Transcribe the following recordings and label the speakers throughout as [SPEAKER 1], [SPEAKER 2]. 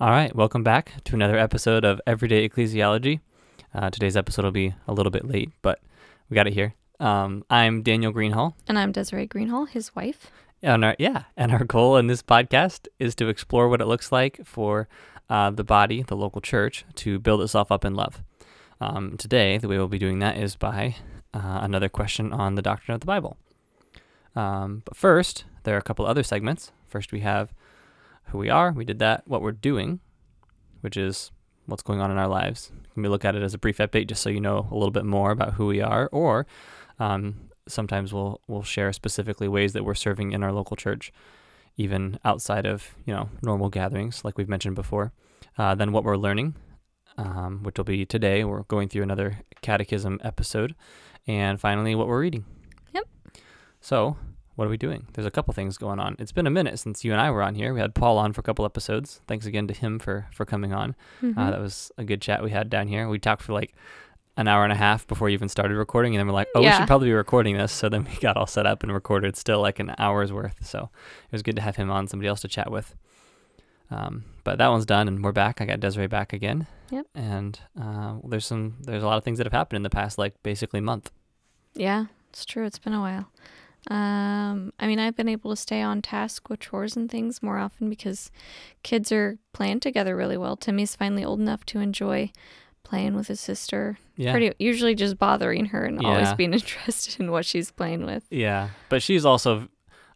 [SPEAKER 1] All right, welcome back to another episode of Everyday Ecclesiology. Uh, today's episode will be a little bit late, but we got it here. Um, I'm Daniel Greenhall,
[SPEAKER 2] And I'm Desiree Greenhall, his wife.
[SPEAKER 1] and our yeah, and our goal in this podcast is to explore what it looks like for uh, the body, the local church, to build itself up in love. Um, today, the way we'll be doing that is by uh, another question on the doctrine of the Bible. Um, but first, there are a couple other segments. First, we have who we are. We did that. What we're doing, which is what's going on in our lives. We look at it as a brief update, just so you know a little bit more about who we are. Or um, sometimes we'll we'll share specifically ways that we're serving in our local church, even outside of you know normal gatherings, like we've mentioned before. Uh, then what we're learning, um, which will be today. We're going through another catechism episode, and finally what we're reading.
[SPEAKER 2] Yep.
[SPEAKER 1] So what are we doing? There's a couple things going on. It's been a minute since you and I were on here. We had Paul on for a couple episodes. Thanks again to him for for coming on.
[SPEAKER 2] Mhm.
[SPEAKER 1] Uh, that was a good chat we had down here. We talked for like an hour and a half before you even started recording, and then we're like, "Oh, we should probably be recording this." So then we got all set up and recorded still like an hour's worth. So it was good to have him on, somebody else to chat with. Um, but that one's done, and we're back. I got Desiree back again.
[SPEAKER 2] Yep.
[SPEAKER 1] And uh, there's some there's a lot of things that have happened in the past like basically month.
[SPEAKER 2] yeah, it's true. It's been a while. Um, I mean, I've been able to stay on task with chores and things more often because kids are playing together really well. Timmy's finally old enough to enjoy playing with his sister.
[SPEAKER 1] Yeah.
[SPEAKER 2] Pretty usually just bothering her and always being interested in what she's playing with.
[SPEAKER 1] Yeah, but she's also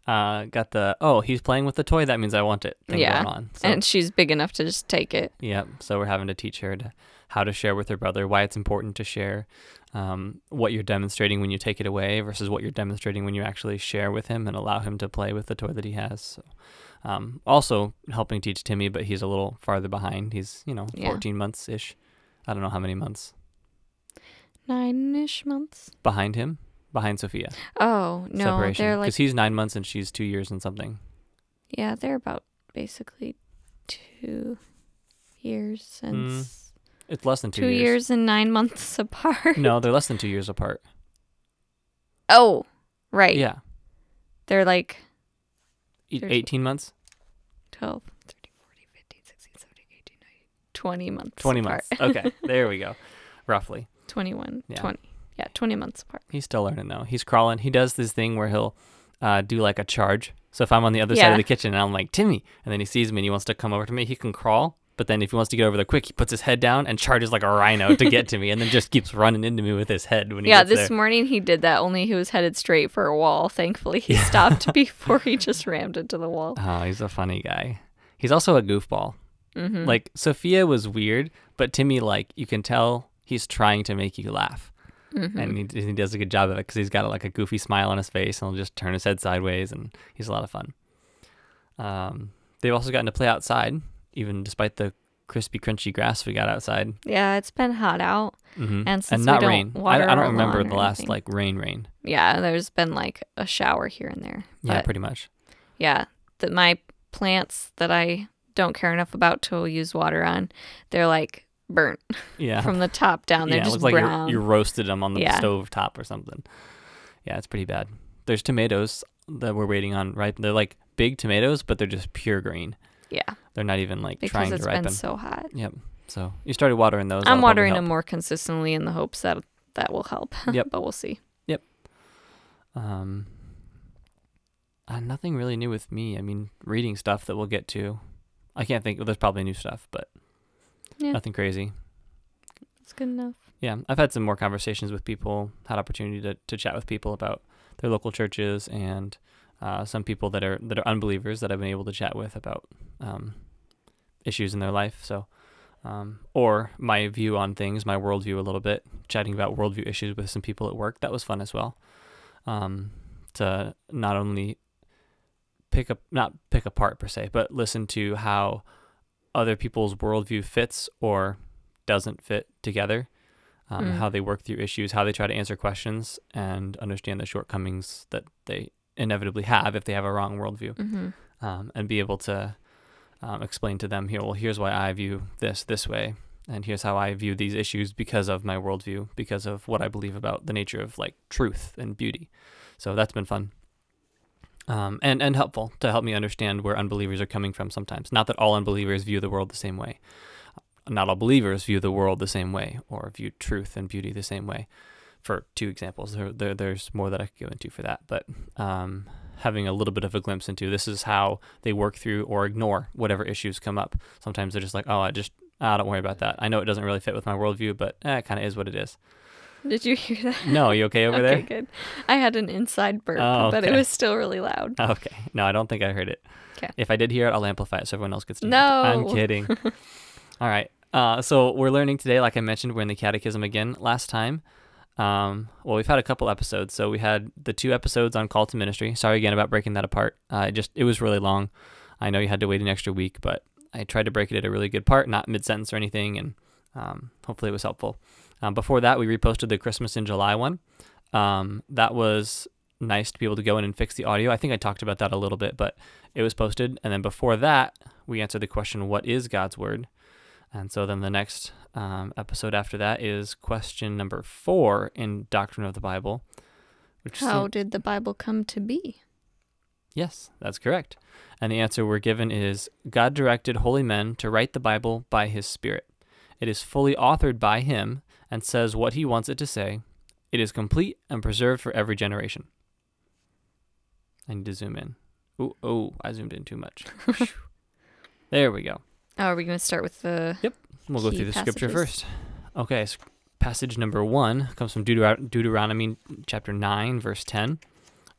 [SPEAKER 1] uh, got the oh he's playing with the toy that means I want it thing
[SPEAKER 2] Yeah.
[SPEAKER 1] going on. So.
[SPEAKER 2] And she's big enough to just take it.
[SPEAKER 1] Yep. So we're having to teach her to, how to share with her brother, why it's important to share, um, what you're demonstrating when you take it away versus what you're demonstrating when you actually share with him and allow him to play with the toy that he has. So, um, also helping teach Timmy, but he's a little farther behind. He's you know
[SPEAKER 2] Yeah.
[SPEAKER 1] 14 months ish. I don't know how many months
[SPEAKER 2] Nine ish months.
[SPEAKER 1] behind him, behind Sophia.
[SPEAKER 2] Oh, no.
[SPEAKER 1] separation
[SPEAKER 2] They're like,
[SPEAKER 1] because he's nine months and she's two years and something.
[SPEAKER 2] yeah, they're about basically two years since.
[SPEAKER 1] It's less than two,
[SPEAKER 2] two years. and nine months apart.
[SPEAKER 1] No, they're less than two years apart.
[SPEAKER 2] Oh, right.
[SPEAKER 1] Yeah,
[SPEAKER 2] They're like
[SPEAKER 1] E-
[SPEAKER 2] There's-
[SPEAKER 1] 18 months,
[SPEAKER 2] 12, 13, 14, 15, 16, 17, 18, 19, 20 months
[SPEAKER 1] 20
[SPEAKER 2] apart.
[SPEAKER 1] months. Okay, there we go. Roughly.
[SPEAKER 2] 21,
[SPEAKER 1] Yeah.
[SPEAKER 2] 20. Yeah, 20 months apart.
[SPEAKER 1] He's still learning though. He's crawling. He does this thing where he'll uh, do like a charge. So if I'm on the other side of the kitchen and I'm like Timmy, and then he sees me and he wants to come over to me, he can crawl. But then if he wants to get over there quick, he puts his head down and charges like a rhino to get to me, and then just keeps running into me with his head when he
[SPEAKER 2] Yeah, this
[SPEAKER 1] there.
[SPEAKER 2] morning he did that, only he was headed straight for a wall. Thankfully, he
[SPEAKER 1] Yeah.
[SPEAKER 2] stopped before he just rammed into the wall.
[SPEAKER 1] Oh, he's a funny guy. He's also a goofball.
[SPEAKER 2] hmm
[SPEAKER 1] Like Sophia was weird, but Timmy, like you can tell, he's trying to make you laugh,
[SPEAKER 2] hmm
[SPEAKER 1] and he, he does a good job of it because he's got like a goofy smile on his face, and he'll just turn his head sideways, and he's a lot of fun. Um, they've also gotten to play outside, even despite the crispy, crunchy grass we got outside,
[SPEAKER 2] Yeah, it's been hot out.
[SPEAKER 1] hmm
[SPEAKER 2] And since we
[SPEAKER 1] not
[SPEAKER 2] don't
[SPEAKER 1] rain. I, I don't remember the last
[SPEAKER 2] anything.
[SPEAKER 1] like rain, rain.
[SPEAKER 2] Yeah, there's been like a shower here and there.
[SPEAKER 1] Yeah, pretty much.
[SPEAKER 2] yeah, that my plants that I don't care enough about to use water on, they're like burnt
[SPEAKER 1] Yeah,
[SPEAKER 2] from the top down. They're
[SPEAKER 1] yeah, it
[SPEAKER 2] just
[SPEAKER 1] looks like you're,
[SPEAKER 2] brown.
[SPEAKER 1] you roasted them on the
[SPEAKER 2] Yeah.
[SPEAKER 1] stove top or something. Yeah, it's pretty bad. There's tomatoes that we're waiting on Right, They're like big tomatoes, but they're just pure green.
[SPEAKER 2] Yeah,
[SPEAKER 1] They're not even like
[SPEAKER 2] because
[SPEAKER 1] trying
[SPEAKER 2] it's
[SPEAKER 1] to
[SPEAKER 2] been
[SPEAKER 1] ripen.
[SPEAKER 2] so hot.
[SPEAKER 1] Yep. So you started watering those.
[SPEAKER 2] I'm watering them more consistently in the hopes that that will help.
[SPEAKER 1] Yep.
[SPEAKER 2] but we'll see. Yep.
[SPEAKER 1] Um, uh, nothing really new with me. I mean, reading stuff that we'll get to. I can't think. Well, there's probably new stuff, but
[SPEAKER 2] Yeah.
[SPEAKER 1] nothing crazy.
[SPEAKER 2] It's good enough.
[SPEAKER 1] Yeah, I've had some more conversations with people. Had opportunity to, to chat with people about their local churches and uh, some people that are that are unbelievers that I've been able to chat with about um, issues in their life. So, um, or my view on things, my worldview a little bit. Chatting about worldview issues with some people at work that was fun as well. Um, to not only pick up not pick apart per se, but listen to how other people's worldview fits or doesn't fit together um,
[SPEAKER 2] Mm.
[SPEAKER 1] how they work through issues, how they try to answer questions, and understand the shortcomings that they inevitably have if they have a wrong worldview,
[SPEAKER 2] hmm
[SPEAKER 1] um, and be able to um, explain to them here, well, here's why I view this this way, and here's how I view these issues because of my worldview, because of what I believe about the nature of like truth and beauty. So that's been fun. um, and and helpful to help me understand where unbelievers are coming from. Sometimes, not that all unbelievers view the world the same way. Not all believers view the world the same way or view truth and beauty the same way. For two examples, there, there there's more that I could go into for that, but um, having a little bit of a glimpse into this is how they work through or ignore whatever issues come up. Sometimes they're just like, oh, I just ah, don't worry about that. I know it doesn't really fit with my worldview, but eh, it kind of is what it is.
[SPEAKER 2] Did you hear that?
[SPEAKER 1] No, you okay over
[SPEAKER 2] okay,
[SPEAKER 1] there?
[SPEAKER 2] good. I had an inside burp,
[SPEAKER 1] Oh,
[SPEAKER 2] but it was still really loud.
[SPEAKER 1] Okay. No, I don't think I heard it.
[SPEAKER 2] 'Kay.
[SPEAKER 1] If I did hear it, I'll amplify it so everyone else gets to hear it.
[SPEAKER 2] No.
[SPEAKER 1] I'm kidding. All right. Uh, so we're learning today, like I mentioned, we're in the catechism again last time. Um, well, we've had a couple episodes. So we had the two episodes on call to ministry. Sorry again about breaking that apart. Uh, it just it was really long. I know you had to wait an extra week, but I tried to break it at a really good part, not mid sentence or anything, and um, hopefully it was helpful. Um, before that, we reposted the Christmas in July one. Um, that was nice to be able to go in and fix the audio. I think I talked about that a little bit, but it was posted. And then before that, we answered the question, What is God's Word? And so then the next um, episode after that is question number four in Doctrine of the Bible. Which
[SPEAKER 2] How did the Bible come to be?
[SPEAKER 1] Yes, that's correct. And the answer we're given is God directed holy men to write the Bible by his Spirit. It is fully authored by him and says what he wants it to say. It is complete and preserved for every generation. I need to zoom in. Ooh, oh, I zoomed in too much. There we go.
[SPEAKER 2] Oh, are we going to start with the?
[SPEAKER 1] Yep, we'll go through the scripture first. Okay, s- passage number one comes from Deuter- Deuteronomy chapter 9, verse 10.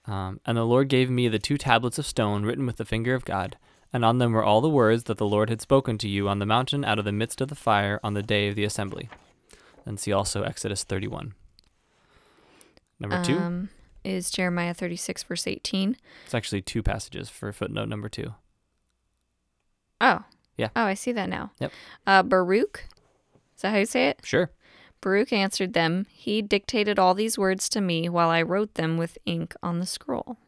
[SPEAKER 1] Um, and the Lord gave me the two tablets of stone written with the finger of God, and on them were all the words that the Lord had spoken to you on the mountain out of the midst of the fire on the day of the assembly. And see also Exodus 31. Number two,
[SPEAKER 2] Um, is Jeremiah 36, verse 18.
[SPEAKER 1] it's actually two passages for footnote number two.
[SPEAKER 2] Oh.
[SPEAKER 1] Yeah.
[SPEAKER 2] Oh, I see that now.
[SPEAKER 1] Yep.
[SPEAKER 2] Uh, Baruch. Is that how you say it?
[SPEAKER 1] Sure.
[SPEAKER 2] Baruch answered them, He dictated all these words to me while I wrote them with ink on the scroll.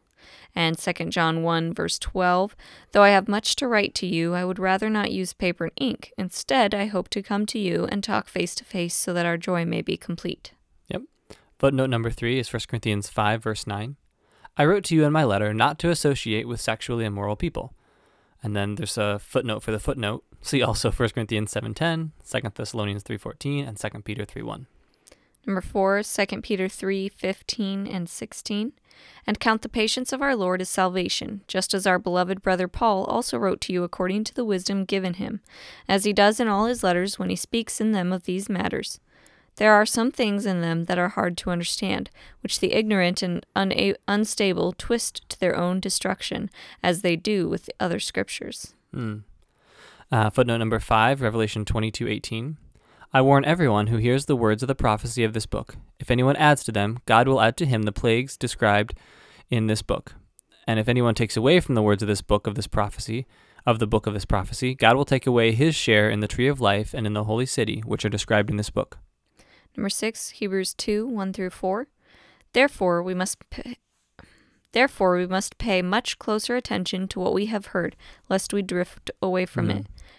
[SPEAKER 2] And 2 John 1, verse 12 Though I have much to write to you, I would rather not use paper and ink. Instead, I hope to come to you and talk face to face so that our joy may be complete. Yep.
[SPEAKER 1] Footnote number three is 1 Corinthians 5, verse 9. I wrote to you in my letter not to associate with sexually immoral people. And then there's a footnote for the footnote. See also 1 Corinthians 7.10, 2 Thessalonians 3.14, and 2 Peter 3.1.
[SPEAKER 2] Number 4, 2 Peter 3, 15 and 16. And count the patience of our Lord as salvation, just as our beloved brother Paul also wrote to you according to the wisdom given him, as he does in all his letters when he speaks in them of these matters. There are some things in them that are hard to understand, which the ignorant and una- unstable twist to their own destruction, as they do with the other scriptures.
[SPEAKER 1] Hmm. Uh, footnote number five, Revelation 22:18. I warn everyone who hears the words of the prophecy of this book. If anyone adds to them, God will add to him the plagues described in this book. And if anyone takes away from the words of this book of this prophecy, of the book of this prophecy, God will take away his share in the tree of life and in the holy city, which are described in this book.
[SPEAKER 2] Number six, Hebrews 2 1 through 4. Therefore, we must pay, therefore we must pay much closer attention to what we have heard, lest we drift away from
[SPEAKER 1] Mm.
[SPEAKER 2] it.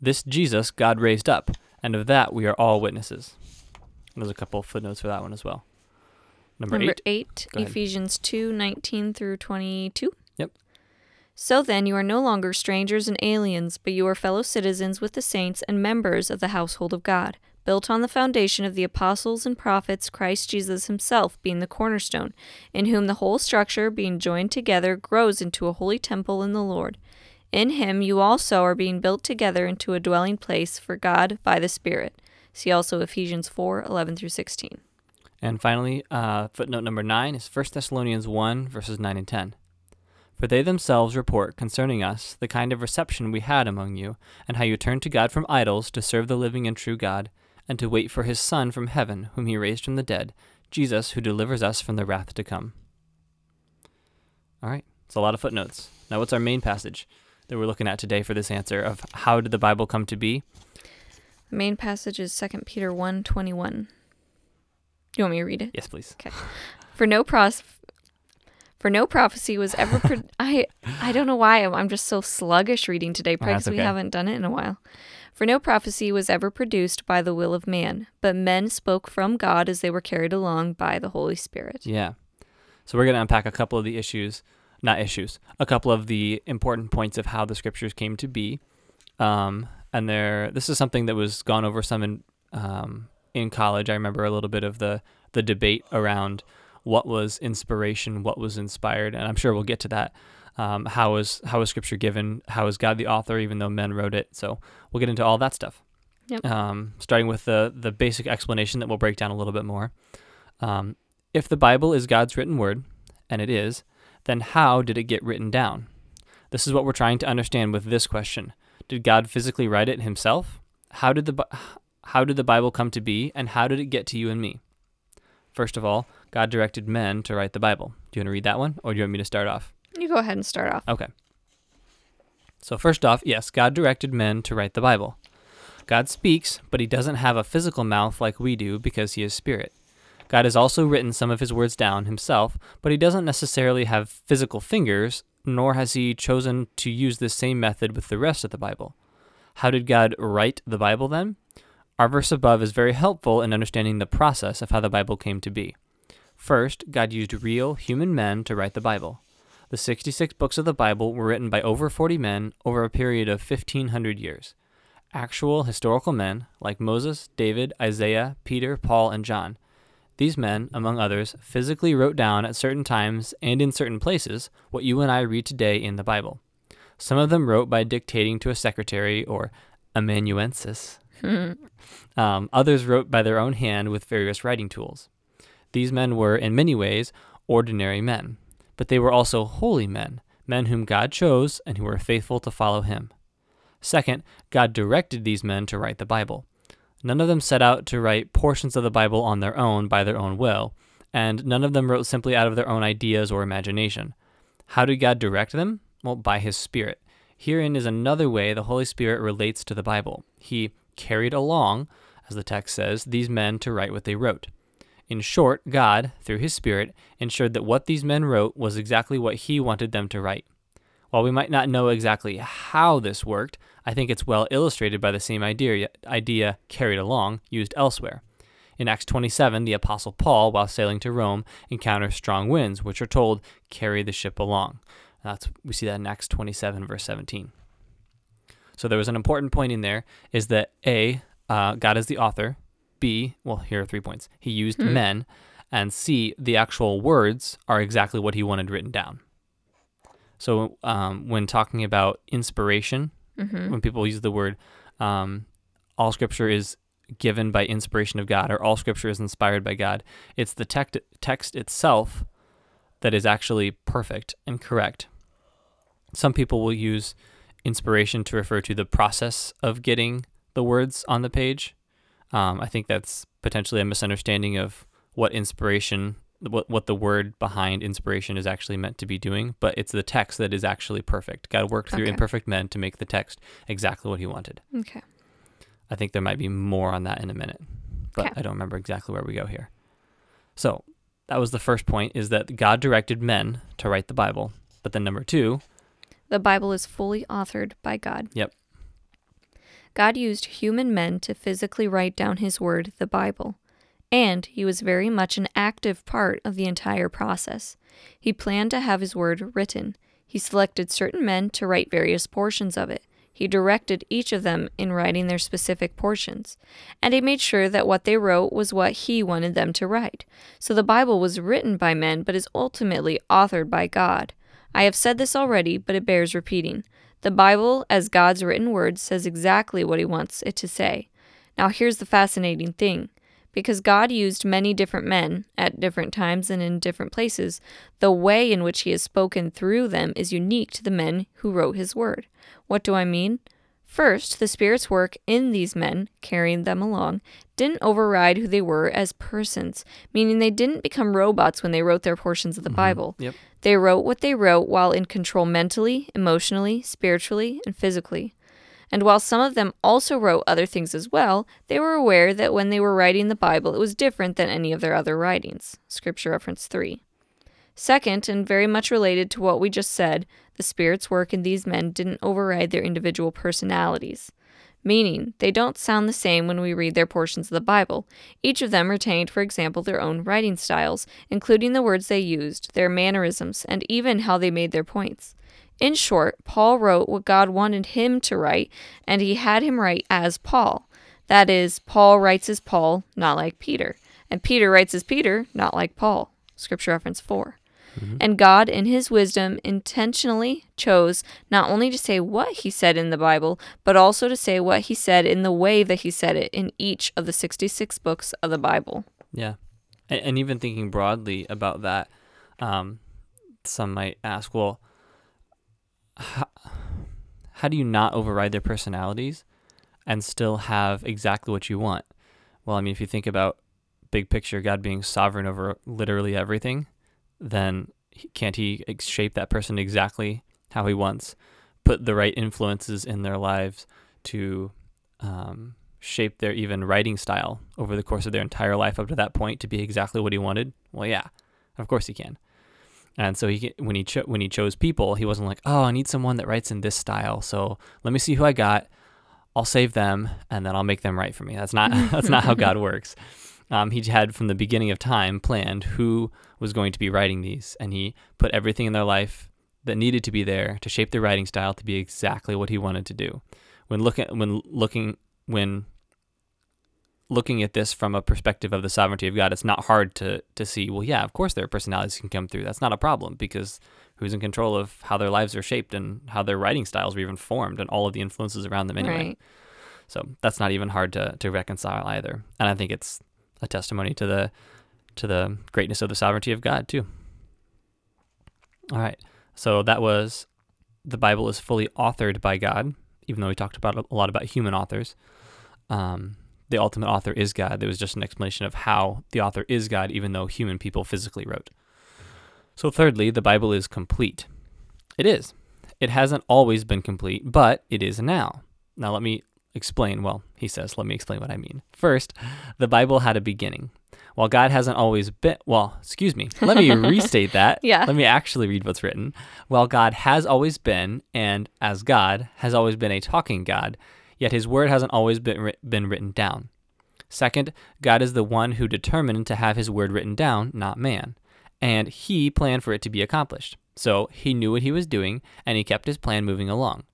[SPEAKER 1] This Jesus God raised up, and of that we are all witnesses. And there's a couple of footnotes for that one as well. Number,
[SPEAKER 2] Number
[SPEAKER 1] eight.
[SPEAKER 2] eight. Ephesians two nineteen through 22.
[SPEAKER 1] Yep.
[SPEAKER 2] So then, you are no longer strangers and aliens, but you are fellow citizens with the saints and members of the household of God, built on the foundation of the apostles and prophets, Christ Jesus himself being the cornerstone, in whom the whole structure, being joined together, grows into a holy temple in the Lord. In him you also are being built together into a dwelling place for God by the Spirit. See also Ephesians 4 11 through 16.
[SPEAKER 1] And finally, uh, footnote number nine is 1 Thessalonians 1, verses 9 and 10. For they themselves report concerning us the kind of reception we had among you, and how you turned to God from idols to serve the living and true God, and to wait for his Son from heaven, whom he raised from the dead, Jesus, who delivers us from the wrath to come. All right, It's a lot of footnotes. Now, what's our main passage that we're looking at today for this answer of how did the Bible come to be?
[SPEAKER 2] The main passage is 2 Peter 1 21. You want me to read it?
[SPEAKER 1] Yes, please. Okay.
[SPEAKER 2] For no pros for no prophecy was ever pro- I I don't know why I'm, I'm just so sluggish reading today because we
[SPEAKER 1] okay.
[SPEAKER 2] haven't done it in a while. For no prophecy was ever produced by the will of man, but men spoke from God as they were carried along by the Holy Spirit.
[SPEAKER 1] Yeah. So we're going to unpack a couple of the issues, not issues, a couple of the important points of how the scriptures came to be. Um, and there, this is something that was gone over some in um, in college. I remember a little bit of the the debate around what was inspiration, what was inspired, and I'm sure we'll get to that. Um, how was how was Scripture given? How is God the author, even though men wrote it? So we'll get into all that stuff.
[SPEAKER 2] Yep.
[SPEAKER 1] Um, starting with the the basic explanation that we'll break down a little bit more. Um, if the Bible is God's written word, and it is, then how did it get written down? This is what we're trying to understand with this question. Did God physically write it himself? How did the how did the Bible come to be and how did it get to you and me? First of all, God directed men to write the Bible. Do you want to read that one or do you want me to start off?
[SPEAKER 2] You go ahead and start off.
[SPEAKER 1] Okay. So, first off, yes, God directed men to write the Bible. God speaks, but he doesn't have a physical mouth like we do because he is spirit. God has also written some of his words down himself, but he doesn't necessarily have physical fingers, nor has he chosen to use this same method with the rest of the Bible. How did God write the Bible then? Our verse above is very helpful in understanding the process of how the Bible came to be. First, God used real human men to write the Bible. The 66 books of the Bible were written by over 40 men over a period of 1500 years. Actual historical men like Moses, David, Isaiah, Peter, Paul, and John. These men, among others, physically wrote down at certain times and in certain places what you and I read today in the Bible. Some of them wrote by dictating to a secretary or amanuensis. Um, others wrote by their own hand with various writing tools. These men were, in many ways, ordinary men, but they were also holy men, men whom God chose and who were faithful to follow him. Second, God directed these men to write the Bible. None of them set out to write portions of the Bible on their own by their own will, and none of them wrote simply out of their own ideas or imagination. How did God direct them? Well, by His Spirit. Herein is another way the Holy Spirit relates to the Bible. He carried along, as the text says, these men to write what they wrote. In short, God, through His Spirit, ensured that what these men wrote was exactly what He wanted them to write. While we might not know exactly how this worked, I think it's well illustrated by the same idea, idea carried along used elsewhere. In Acts 27, the Apostle Paul, while sailing to Rome, encounters strong winds, which are told carry the ship along. That's we see that in Acts 27, verse 17. So there was an important point in there is that A, uh, God is the author. B, well, here are three points. He used
[SPEAKER 2] Hmm.
[SPEAKER 1] men. And C, the actual words are exactly what he wanted written down. So um, when talking about inspiration,
[SPEAKER 2] Mm-hmm.
[SPEAKER 1] when people use the word um, all scripture is given by inspiration of God or all scripture is inspired by God, it's the text text itself that is actually perfect and correct. Some people will use inspiration to refer to the process of getting the words on the page. Um, I think that's potentially a misunderstanding of what inspiration, what what the word behind inspiration is actually meant to be doing. But it's the text that is actually perfect. God worked through
[SPEAKER 2] Okay.
[SPEAKER 1] imperfect men to make the text exactly what He wanted.
[SPEAKER 2] Okay.
[SPEAKER 1] I think there might be more on that in a minute, but
[SPEAKER 2] Okay.
[SPEAKER 1] I don't remember exactly where we go here. So that was the first point: is that God directed men to write the Bible. But then number two,
[SPEAKER 2] The Bible is fully authored by God.
[SPEAKER 1] Yep.
[SPEAKER 2] God used human men to physically write down his word, the Bible, and he was very much an active part of the entire process. He planned to have his word written. He selected certain men to write various portions of it. He directed each of them in writing their specific portions, and he made sure that what they wrote was what he wanted them to write. So the Bible was written by men, but is ultimately authored by God. I have said this already, but it bears repeating. The Bible, as God's written word, says exactly what He wants it to say. Now, here's the fascinating thing. Because God used many different men at different times and in different places, the way in which He has spoken through them is unique to the men who wrote His word. What do I mean? First, the Spirit's work in these men, carrying them along, didn't override who they were as persons, meaning they didn't become robots when they wrote their portions of the mm-hmm. Bible.
[SPEAKER 1] Yep.
[SPEAKER 2] They wrote what they wrote while in control mentally, emotionally, spiritually, and physically. And while some of them also wrote other things as well, they were aware that when they were writing the Bible, it was different than any of their other writings. Scripture reference 3. Second, and very much related to what we just said, the Spirit's work in these men didn't override their individual personalities. Meaning, they don't sound the same when we read their portions of the Bible. Each of them retained, for example, their own writing styles, including the words they used, their mannerisms, and even how they made their points. In short, Paul wrote what God wanted him to write, and he had him write as Paul. That is, Paul writes as Paul, not like Peter, and Peter writes as Peter, not like Paul. Scripture reference 4. And God, in his wisdom, intentionally chose not only to say what he said in the Bible, but also to say what he said in the way that he said it in each of the 66 books of the Bible.
[SPEAKER 1] Yeah. And, and even thinking broadly about that, um, some might ask, well, how, how do you not override their personalities and still have exactly what you want? Well, I mean, if you think about big picture, God being sovereign over literally everything, then can't he shape that person exactly how he wants? Put the right influences in their lives to um, shape their even writing style over the course of their entire life up to that point to be exactly what he wanted? Well, yeah, of course he can. And so he when he cho- when he chose people, he wasn't like, oh, I need someone that writes in this style. So let me see who I got. I'll save them, and then I'll make them write for me. That's not that's not how God works. Um, he had from the beginning of time planned who was going to be writing these, and he put everything in their life that needed to be there to shape their writing style to be exactly what he wanted to do. When looking when looking when looking at this from a perspective of the sovereignty of God, it's not hard to to see. Well, yeah, of course their personalities can come through. That's not a problem because who's in control of how their lives are shaped and how their writing styles are even formed and all of the influences around them anyway.
[SPEAKER 2] Right.
[SPEAKER 1] So that's not even hard to, to reconcile either. And I think it's a testimony to the to the greatness of the sovereignty of God too. All right. So that was the Bible is fully authored by God, even though we talked about a lot about human authors. Um, the ultimate author is God. There was just an explanation of how the author is God, even though human people physically wrote. So, thirdly, the Bible is complete. It is. It hasn't always been complete, but it is now. Now, let me explain. Well, he says, let me explain what I mean. First, the Bible had a beginning. While God hasn't always been, well, excuse me, let me restate that.
[SPEAKER 2] Yeah.
[SPEAKER 1] Let me actually read what's written. While God has always been, and as God has always been a talking God, yet his word hasn't always been, been written down. Second, God is the one who determined to have his word written down, not man. And he planned for it to be accomplished. So he knew what he was doing, and he kept his plan moving along.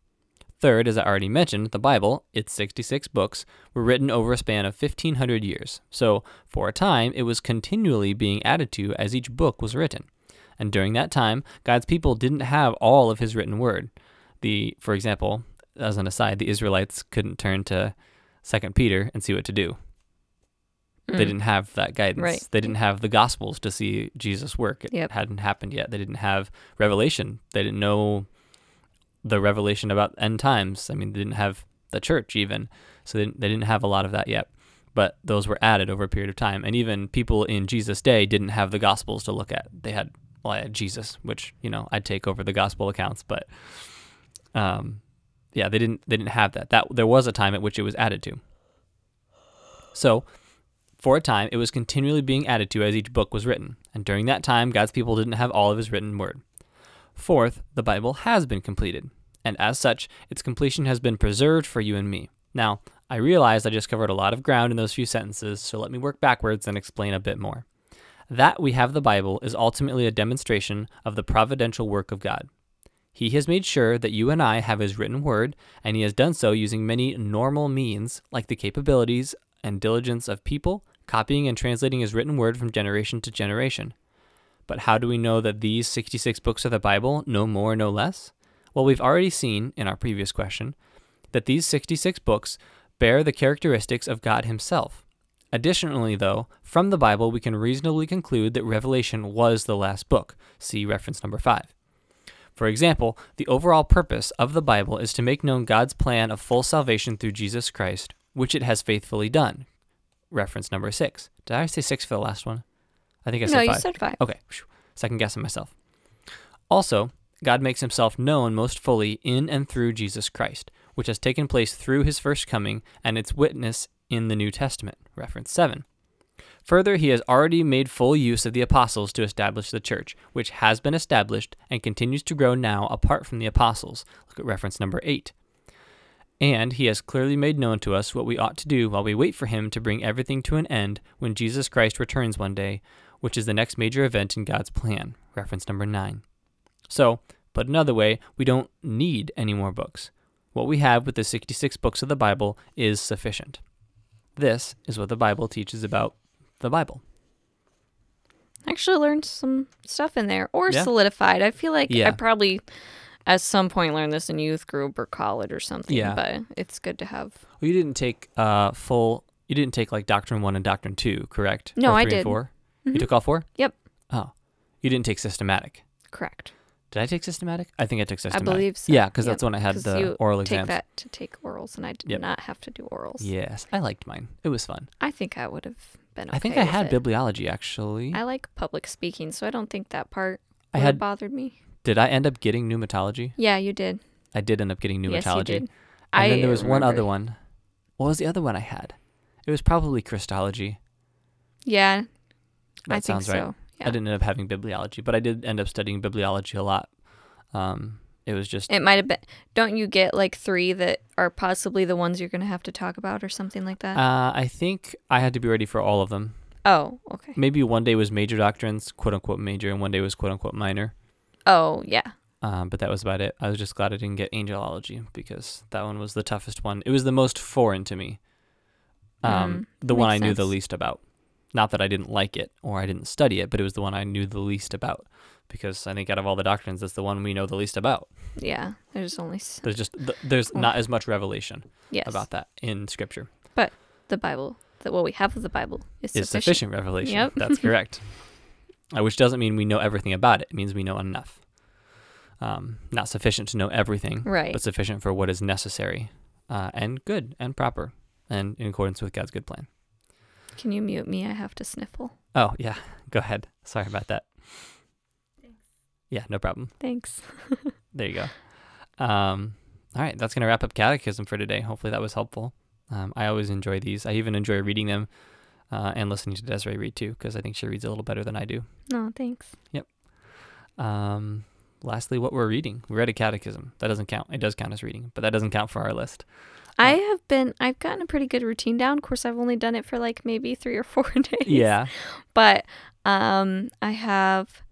[SPEAKER 1] Third, as I already mentioned, the Bible, its 66 books, were written over a span of 1500 years. So, for a time, it was continually being added to as each book was written. And during that time, God's people didn't have all of his written word. The, for example, as an aside, the Israelites couldn't turn to 2 Peter and see what to do. They
[SPEAKER 2] Mm.
[SPEAKER 1] didn't have that guidance.
[SPEAKER 2] Right.
[SPEAKER 1] They didn't have the Gospels to see Jesus work. It
[SPEAKER 2] Yep.
[SPEAKER 1] hadn't happened yet. They didn't have Revelation. They didn't know the revelation about end times. I mean, they didn't have the church even, so they didn't, they didn't have a lot of that yet. But those were added over a period of time, and even people in Jesus' day didn't have the Gospels to look at. They had well, I had Jesus, which you know I'd take over the Gospel accounts, but um, yeah, they didn't they didn't have that. That there was a time at which it was added to. So, for a time, it was continually being added to as each book was written, and during that time, God's people didn't have all of His written word. Fourth, the Bible has been completed, and as such, its completion has been preserved for you and me. Now, I realize I just covered a lot of ground in those few sentences, so let me work backwards and explain a bit more. That we have the Bible is ultimately a demonstration of the providential work of God. He has made sure that you and I have His written word, and He has done so using many normal means, like the capabilities and diligence of people, copying and translating His written word from generation to generation. But how do we know that these 66 books of the Bible, no more, no less? Well, we've already seen in our previous question that these 66 books bear the characteristics of God Himself. Additionally, though, from the Bible, we can reasonably conclude that Revelation was the last book. See reference number 5. For example, the overall purpose of the Bible is to make known God's plan of full salvation through Jesus Christ, which it has faithfully done. Reference number six. Did I say six for the last one? I think I said
[SPEAKER 2] no,
[SPEAKER 1] five.
[SPEAKER 2] you said five.
[SPEAKER 1] Okay, second guessing myself. Also, God makes himself known most fully in and through Jesus Christ, which has taken place through his first coming and its witness in the New Testament. Reference 7. Further, he has already made full use of the apostles to establish the church, which has been established and continues to grow now apart from the apostles. Look at reference number 8. And he has clearly made known to us what we ought to do while we wait for him to bring everything to an end when Jesus Christ returns one day, which is the next major event in God's plan. Reference number 9. So, put another way, we don't need any more books. What we have with the 66 books of the Bible is sufficient. This is what the Bible teaches about the Bible.
[SPEAKER 2] Actually learned some stuff in there or
[SPEAKER 1] Yeah.
[SPEAKER 2] solidified. I feel like
[SPEAKER 1] Yeah.
[SPEAKER 2] I probably at some point learned this in youth group or college or something.
[SPEAKER 1] Yeah.
[SPEAKER 2] But it's good to have.
[SPEAKER 1] Well, you didn't take uh, full, you didn't take like Doctrine 1 and Doctrine 2, correct?
[SPEAKER 2] No,
[SPEAKER 1] Or
[SPEAKER 2] I did.
[SPEAKER 1] 4?
[SPEAKER 2] Mhm.
[SPEAKER 1] You took all four?
[SPEAKER 2] Yep.
[SPEAKER 1] Oh. You didn't take systematic.
[SPEAKER 2] Correct.
[SPEAKER 1] Did I take systematic? I think I took systematic.
[SPEAKER 2] I believe so.
[SPEAKER 1] Yeah, because
[SPEAKER 2] Yep.
[SPEAKER 1] that's when I had the
[SPEAKER 2] you
[SPEAKER 1] oral
[SPEAKER 2] Take that to take orals, and I did
[SPEAKER 1] Yep.
[SPEAKER 2] not have to do orals.
[SPEAKER 1] Yes, I liked mine. It was fun.
[SPEAKER 2] I think I would have been. Okay
[SPEAKER 1] I think I had
[SPEAKER 2] it.
[SPEAKER 1] bibliology actually.
[SPEAKER 2] I like public speaking, so I don't think that part
[SPEAKER 1] I had.
[SPEAKER 2] bothered me.
[SPEAKER 1] Did I end up getting pneumatology?
[SPEAKER 2] Yeah, you did.
[SPEAKER 1] I did end up getting pneumatology.
[SPEAKER 2] Yes, you did.
[SPEAKER 1] And
[SPEAKER 2] I
[SPEAKER 1] then there was one other one. What was the other one I had? It was probably Christology.
[SPEAKER 2] Yeah,
[SPEAKER 1] That
[SPEAKER 2] I think
[SPEAKER 1] so. right.
[SPEAKER 2] Yeah.
[SPEAKER 1] I didn't end up having bibliology, but I did end up studying bibliology a lot. Um, it was just
[SPEAKER 2] It might have been. Don't you get like three that are possibly the ones you're going to have to talk about or something like that?
[SPEAKER 1] uh, I think I had to be ready for all of them.
[SPEAKER 2] oh, okay.
[SPEAKER 1] Maybe one day was major doctrines, quote unquote major, and one day was quote unquote minor.
[SPEAKER 2] Oh, yeah.
[SPEAKER 1] Um, but that was about it. I was just glad I didn't get angelology because that one was the toughest one. It was the most foreign to me. Um,
[SPEAKER 2] Mm,
[SPEAKER 1] the one I
[SPEAKER 2] makes
[SPEAKER 1] knew the least about. Not that I didn't like it or I didn't study it, but it was the one I knew the least about because I think out of all the doctrines, that's the one we know the least about.
[SPEAKER 2] Yeah. There's only
[SPEAKER 1] There's just there's not as much revelation
[SPEAKER 2] yes.
[SPEAKER 1] about that in Scripture.
[SPEAKER 2] But the Bible. That what we have of the Bible is
[SPEAKER 1] It's
[SPEAKER 2] sufficient.
[SPEAKER 1] sufficient revelation.
[SPEAKER 2] Yep.
[SPEAKER 1] That's correct. uh, which doesn't mean we know everything about it. It means we know enough. Um, not sufficient to know everything,
[SPEAKER 2] Right.
[SPEAKER 1] but sufficient for what is necessary uh, and good and proper and in accordance with God's good plan.
[SPEAKER 2] Can you mute me? I have to sniffle.
[SPEAKER 1] Oh, yeah. Go ahead. Sorry about that. Yeah, no problem.
[SPEAKER 2] Thanks.
[SPEAKER 1] There you go. Um, all right, that's going to wrap up Catechism for today. Hopefully that was helpful. Um, I always enjoy these. I even enjoy reading them uh, and listening to Desiree read too, because I think she reads a little better than I do.
[SPEAKER 2] No, thanks. Yep.
[SPEAKER 1] Um, lastly, what we're reading. We read a catechism. That doesn't count. It does count as reading, but that doesn't count for our list.
[SPEAKER 2] I have been. I've gotten a pretty good routine down. Of course, I've only done it for like maybe three or four days.
[SPEAKER 1] Yeah.
[SPEAKER 2] But um, I have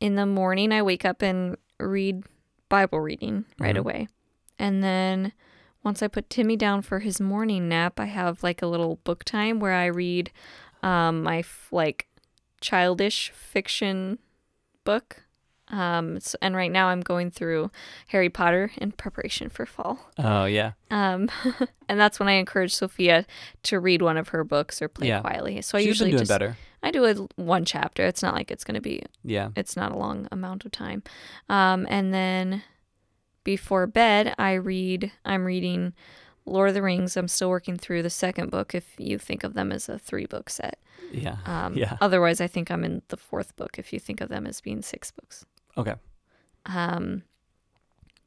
[SPEAKER 2] in the morning. I wake up and read Bible reading right
[SPEAKER 1] Mhm.
[SPEAKER 2] away, and then once I put Timmy down for his morning nap, I have like a little book time where I read um, my f- like childish fiction book. Um, s- and right now I'm going through Harry Potter in preparation for fall.
[SPEAKER 1] Oh, yeah.
[SPEAKER 2] Um, and that's when I encourage Sophia to read one of her books or play
[SPEAKER 1] Yeah.
[SPEAKER 2] quietly. So I
[SPEAKER 1] She's
[SPEAKER 2] usually
[SPEAKER 1] been doing
[SPEAKER 2] just
[SPEAKER 1] better.
[SPEAKER 2] I do a one chapter. It's not like it's going to be.
[SPEAKER 1] Yeah.
[SPEAKER 2] It's not a long amount of time. Um, and then before bed, I read. I'm reading Lord of the Rings. I'm still working through the second book. If you think of them as a three book set.
[SPEAKER 1] Yeah.
[SPEAKER 2] Um,
[SPEAKER 1] Yeah.
[SPEAKER 2] Otherwise, I think I'm in the fourth book. If you think of them as being six books.
[SPEAKER 1] Okay.
[SPEAKER 2] Um,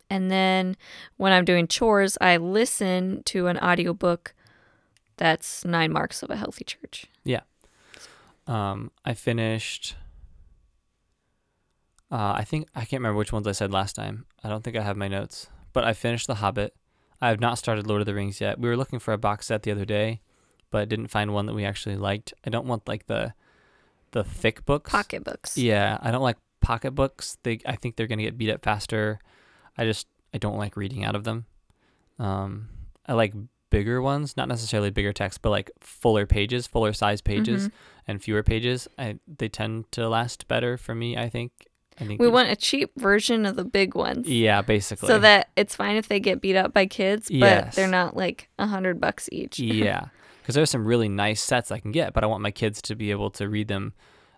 [SPEAKER 2] and then when I'm doing chores, I listen to an audiobook that's Nine Marks of a Healthy Church. Yeah.
[SPEAKER 1] Um, I finished. Uh, I think I can't remember which ones I said last time. I don't think I have my notes, but I finished The Hobbit. I have not started Lord of the Rings yet. We were looking for a box set the other day, but didn't find one that we actually liked. I don't want like the the thick books.
[SPEAKER 2] Pocketbooks.
[SPEAKER 1] Yeah, I don't like pocket books. They I think they're gonna get beat up faster. I just I don't like reading out of them. Um, I like bigger ones, not necessarily bigger text, but like fuller pages, fuller size pages,
[SPEAKER 2] Mhm.
[SPEAKER 1] and fewer pages. I they tend to last better for me. I think. I think
[SPEAKER 2] We want a cheap version of the big ones.
[SPEAKER 1] Yeah, basically.
[SPEAKER 2] So that it's fine if they get beat up by kids, but
[SPEAKER 1] Yes.
[SPEAKER 2] they're not like a hundred bucks each.
[SPEAKER 1] yeah, because there's some really nice sets I can get, but I want my kids to be able to read them,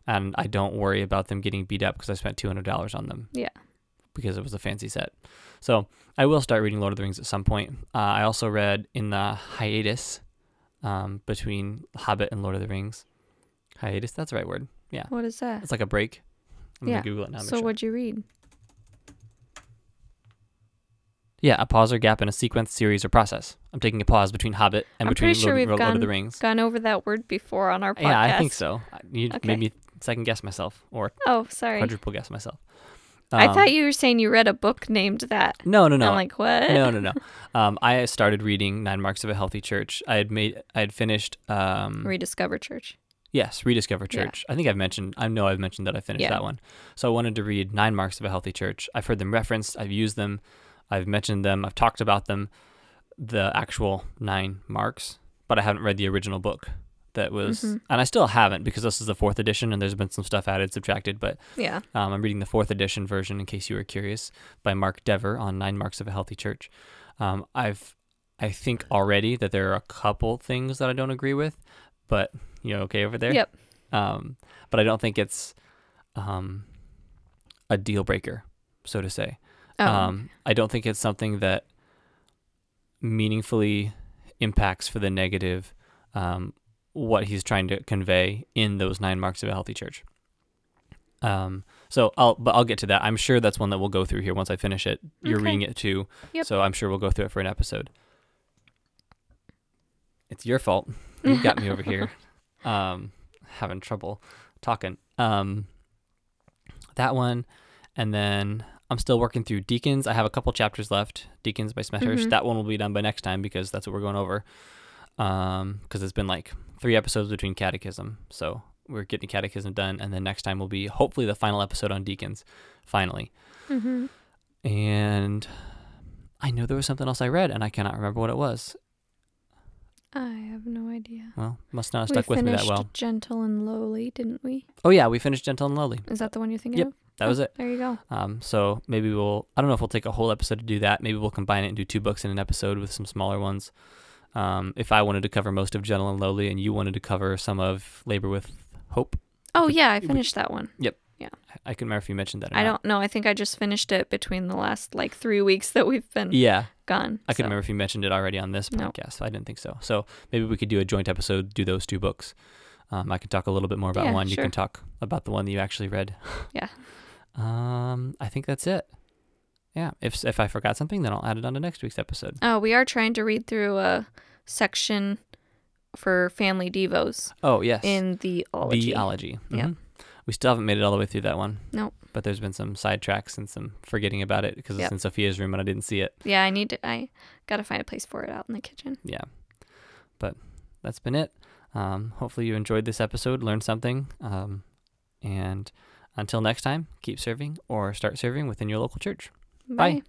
[SPEAKER 1] and I don't worry about them getting beat up because I spent two hundred dollars on them.
[SPEAKER 2] Yeah.
[SPEAKER 1] because it was a fancy set. So I will start reading Lord of the Rings at some point. Uh, I also read in the hiatus um, between Hobbit and Lord of the Rings. Hiatus, that's the right word. Yeah,
[SPEAKER 2] What is that?
[SPEAKER 1] it's like a break. I'm
[SPEAKER 2] Yeah.
[SPEAKER 1] gonna Google it now.
[SPEAKER 2] So
[SPEAKER 1] sure.
[SPEAKER 2] what'd you read?
[SPEAKER 1] Yeah, a pause or gap in a sequence, series, or process. I'm taking a pause between Hobbit and
[SPEAKER 2] I'm
[SPEAKER 1] between
[SPEAKER 2] pretty sure
[SPEAKER 1] Lord,
[SPEAKER 2] we've
[SPEAKER 1] Lord of the
[SPEAKER 2] gone-
[SPEAKER 1] Rings.
[SPEAKER 2] Gone over that word before on our podcast.
[SPEAKER 1] Yeah, I think so. You
[SPEAKER 2] Okay.
[SPEAKER 1] made me second guess myself or
[SPEAKER 2] Oh, sorry.
[SPEAKER 1] quadruple guess myself.
[SPEAKER 2] I
[SPEAKER 1] Um,
[SPEAKER 2] thought you were saying you read a book named that.
[SPEAKER 1] No, no, no.
[SPEAKER 2] I'm like, what?
[SPEAKER 1] no, no, no. Um, I started reading Nine Marks of a Healthy Church. I had made, I had finished. Um,
[SPEAKER 2] Rediscover Church.
[SPEAKER 1] yes, Rediscover
[SPEAKER 2] Yeah.
[SPEAKER 1] Church. I think I've mentioned. I know I've mentioned that I finished
[SPEAKER 2] Yeah.
[SPEAKER 1] that one. So I wanted to read Nine Marks of a Healthy Church. I've heard them referenced. I've used them. I've mentioned them. I've talked about them. The actual nine marks, but I haven't read the original book. That was,
[SPEAKER 2] Mhm.
[SPEAKER 1] and I still haven't because this is the fourth edition, and there's been some stuff added, subtracted. But
[SPEAKER 2] Yeah.
[SPEAKER 1] um, I'm reading the fourth edition version, in case you were curious, by Mark Dever on Nine Marks of a Healthy Church. Um, I've, I think already that there are a couple things that I don't agree with, but you know, okay over there?
[SPEAKER 2] Yep.
[SPEAKER 1] Um, but I don't think it's um, a deal breaker, so to say.
[SPEAKER 2] Oh.
[SPEAKER 1] Um, I don't think it's something that meaningfully impacts for the negative um, what he's trying to convey in those nine marks of a healthy church. Um, so I'll, but I'll get to that. I'm sure that's one that we'll go through here once I finish it. You're
[SPEAKER 2] Okay.
[SPEAKER 1] reading it too,
[SPEAKER 2] Yep.
[SPEAKER 1] so I'm sure we'll go through it for an episode. It's your fault. You got me over here, um, having trouble talking. Um, that one, and then I'm still working through Deacons. I have a couple chapters left. Deacons by Smethurst.
[SPEAKER 2] Mhm.
[SPEAKER 1] That one will be done by next time because that's what we're going over. Um, because it's been like three episodes between Catechism, so we're getting Catechism done, and then next time will be hopefully the final episode on Deacons, finally.
[SPEAKER 2] hmm
[SPEAKER 1] And I know there was something else I read, and I cannot remember what it was.
[SPEAKER 2] I have no idea.
[SPEAKER 1] Well, must not have stuck with me that well.
[SPEAKER 2] Gentle and Lowly, didn't we?
[SPEAKER 1] Oh yeah, we finished Gentle and Lowly.
[SPEAKER 2] Is that the one you're thinking
[SPEAKER 1] Yep,
[SPEAKER 2] of?
[SPEAKER 1] That was
[SPEAKER 2] Oh,
[SPEAKER 1] it.
[SPEAKER 2] There you go.
[SPEAKER 1] Um, so maybe we'll. I don't know if we'll take a whole episode to do that. Maybe we'll combine it and do two books in an episode with some smaller ones. Um, if I wanted to cover most of Gentle and Lowly, and you wanted to cover some of Labor with Hope,
[SPEAKER 2] Oh yeah, I finished that one. Yep. Yeah.
[SPEAKER 1] I can't remember if you mentioned that. Or
[SPEAKER 2] I
[SPEAKER 1] not.
[SPEAKER 2] don't know. I think I just finished it between the last like three weeks that we've been
[SPEAKER 1] Yeah,
[SPEAKER 2] gone.
[SPEAKER 1] I couldn't remember if you mentioned it already on this
[SPEAKER 2] No.
[SPEAKER 1] podcast. I didn't think so. So maybe we could do a joint episode, do those two books. Um, I can talk a little bit more about
[SPEAKER 2] Yeah,
[SPEAKER 1] one. You can talk about the one that you actually read.
[SPEAKER 2] Yeah.
[SPEAKER 1] Um, I think that's it. Yeah. If if I forgot something, then I'll add it on to next week's episode.
[SPEAKER 2] Oh, we are trying to read through a section for family devos
[SPEAKER 1] Oh yes.
[SPEAKER 2] in the ology.
[SPEAKER 1] The ology.
[SPEAKER 2] Yeah.
[SPEAKER 1] Mhm. We still haven't made it all the way through that one.
[SPEAKER 2] Nope.
[SPEAKER 1] But there's been some sidetracks and some forgetting about it because
[SPEAKER 2] Yep.
[SPEAKER 1] it's in Sophia's room and I didn't see it.
[SPEAKER 2] Yeah, I need to. I gotta find a place for it out in the kitchen.
[SPEAKER 1] Yeah. But that's been it. Um, hopefully you enjoyed this episode, learned something. Um, and until next time, keep serving or start serving within your local church.
[SPEAKER 2] Bye.
[SPEAKER 1] Bye.